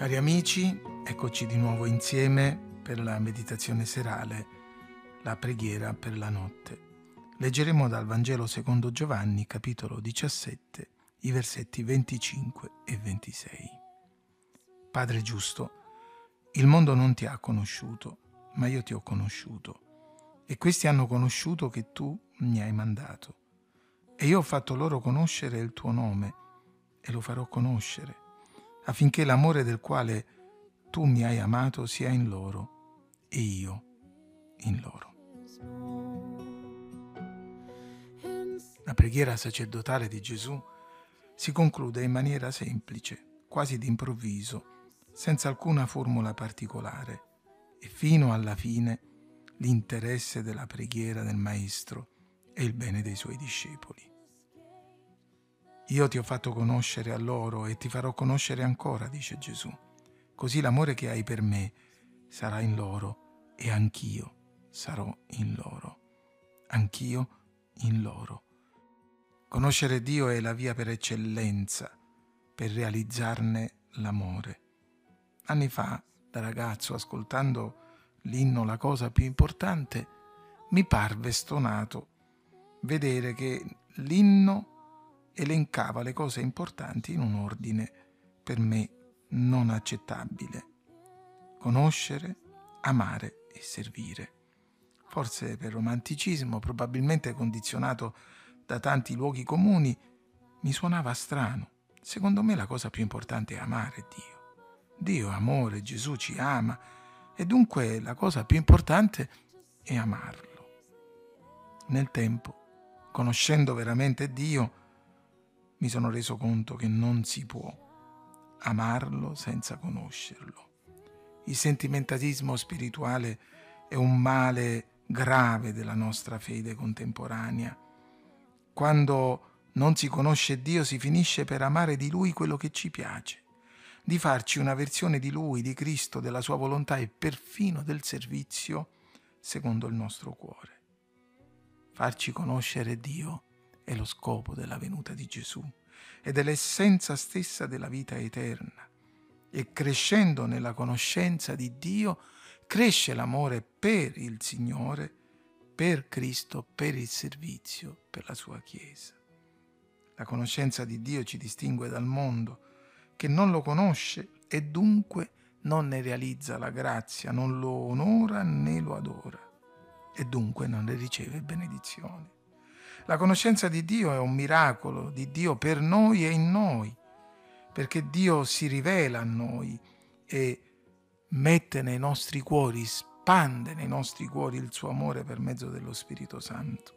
Cari amici, eccoci di nuovo insieme per la meditazione serale, la preghiera per la notte. Leggeremo dal Vangelo secondo Giovanni, capitolo 17, i versetti 25 e 26. Padre giusto, il mondo non ti ha conosciuto, ma io ti ho conosciuto, e questi hanno conosciuto che tu mi hai mandato. E io ho fatto loro conoscere il tuo nome, e lo farò conoscere affinché l'amore del quale tu mi hai amato sia in loro e io in loro. La preghiera sacerdotale di Gesù si conclude in maniera semplice, quasi d'improvviso, senza alcuna formula particolare, e fino alla fine l'interesse della preghiera del Maestro e il bene dei suoi discepoli. Io ti ho fatto conoscere a loro e ti farò conoscere ancora, dice Gesù. Così l'amore che hai per me sarà in loro e anch'io sarò in loro. Anch'io in loro. Conoscere Dio è la via per eccellenza per realizzarne l'amore. Anni fa, da ragazzo, ascoltando l'inno La cosa più importante, mi parve stonato vedere che l'inno elencava le cose importanti in un ordine per me non accettabile. Conoscere, amare e servire. Forse per romanticismo, probabilmente condizionato da tanti luoghi comuni, mi suonava strano. Secondo me la cosa più importante è amare Dio. Dio è amore, Gesù ci ama e dunque la cosa più importante è amarlo. Nel tempo, conoscendo veramente Dio, mi sono reso conto che non si può amarlo senza conoscerlo. Il sentimentalismo spirituale è un male grave della nostra fede contemporanea. Quando non si conosce Dio si finisce per amare di Lui quello che ci piace, di farci una versione di Lui, di Cristo, della sua volontà e perfino del servizio secondo il nostro cuore. Farci conoscere Dio è lo scopo della venuta di Gesù ed è l'essenza stessa della vita eterna. E crescendo nella conoscenza di Dio, cresce l'amore per il Signore, per Cristo, per il servizio, per la sua Chiesa. La conoscenza di Dio ci distingue dal mondo, che non lo conosce e dunque non ne realizza la grazia, non lo onora né lo adora e dunque non ne riceve benedizione. La conoscenza di Dio è un miracolo di Dio per noi e in noi, perché Dio si rivela a noi e mette nei nostri cuori, spande nei nostri cuori il suo amore per mezzo dello Spirito Santo.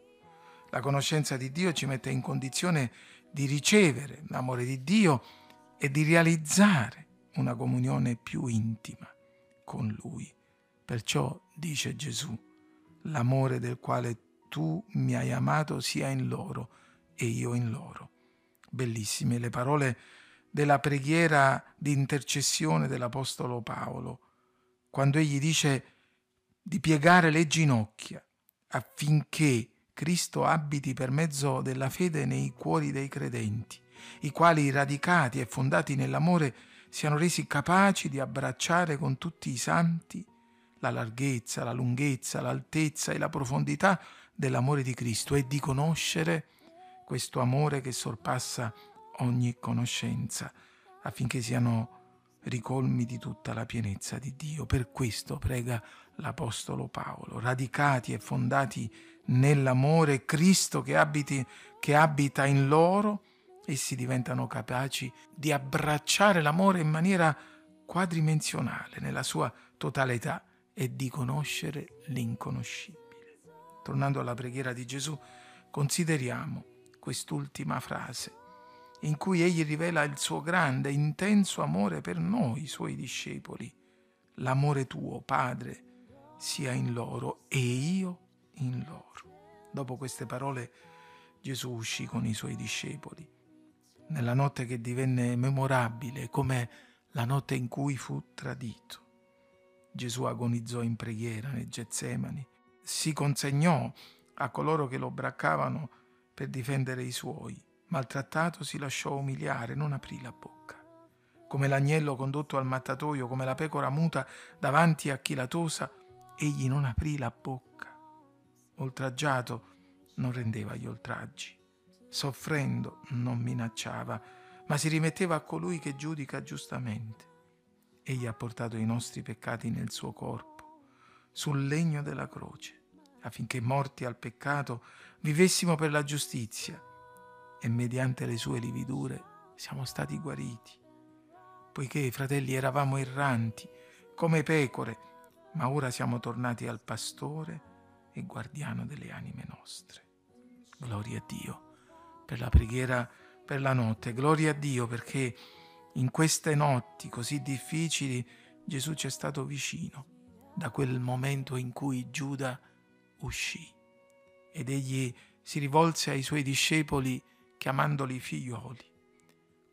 La conoscenza di Dio ci mette in condizione di ricevere l'amore di Dio e di realizzare una comunione più intima con Lui. Perciò dice Gesù, l'amore del quale tu mi hai amato sia in loro e io in loro. Bellissime le parole della preghiera di intercessione dell'Apostolo Paolo, quando egli dice di piegare le ginocchia affinché Cristo abiti per mezzo della fede nei cuori dei credenti, i quali radicati e fondati nell'amore siano resi capaci di abbracciare con tutti i santi la larghezza, la lunghezza, l'altezza e la profondità dell'amore di Cristo e di conoscere questo amore che sorpassa ogni conoscenza, affinché siano ricolmi di tutta la pienezza di Dio. Per questo prega l'Apostolo Paolo, radicati e fondati nell'amore Cristo che, abiti, che abita in loro, essi diventano capaci di abbracciare l'amore in maniera quadrimensionale, nella sua totalità, e di conoscere l'inconoscibile. Tornando alla preghiera di Gesù, consideriamo quest'ultima frase in cui egli rivela il suo grande, intenso amore per noi, suoi discepoli. L'amore tuo, Padre, sia in loro e io in loro. Dopo queste parole Gesù uscì con i suoi discepoli. Nella notte che divenne memorabile come la notte in cui fu tradito. Gesù agonizzò in preghiera nel Getsemani si consegnò a coloro che lo braccavano per difendere i suoi. Maltrattato si lasciò umiliare, non aprì la bocca. come l'agnello condotto al mattatoio, come la pecora muta davanti a chi la tosa, egli non aprì la bocca. Oltraggiato non rendeva gli oltraggi, soffrendo non minacciava, ma si rimetteva a colui che giudica giustamente. Egli ha portato i nostri peccati nel suo corpo, sul legno della croce, affinché morti al peccato vivessimo per la giustizia e mediante le sue lividure siamo stati guariti. Poiché, fratelli, eravamo erranti, come pecore, ma ora siamo tornati al pastore e guardiano delle anime nostre. Gloria a Dio per la preghiera per la notte, gloria a Dio perché in queste notti così difficili Gesù ci è stato vicino, da quel momento in cui Giuda uscì. Ed egli si rivolse ai suoi discepoli chiamandoli figlioli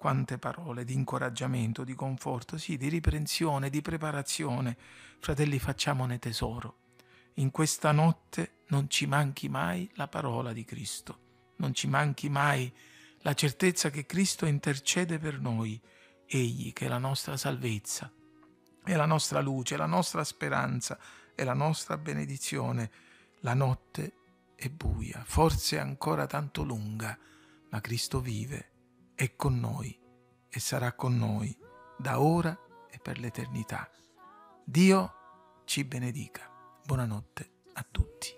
quante parole di incoraggiamento, di conforto, sì, di riprensione, di preparazione. Fratelli, facciamone tesoro. In questa notte non ci manchi mai la parola di Cristo, non ci manchi mai la certezza che Cristo intercede per noi, Egli che è la nostra salvezza, è la nostra luce, la nostra speranza, è la nostra benedizione. La notte è buia, forse ancora tanto lunga, ma Cristo vive è con noi e sarà con noi da ora e per l'eternità. Dio ci benedica. Buonanotte a tutti.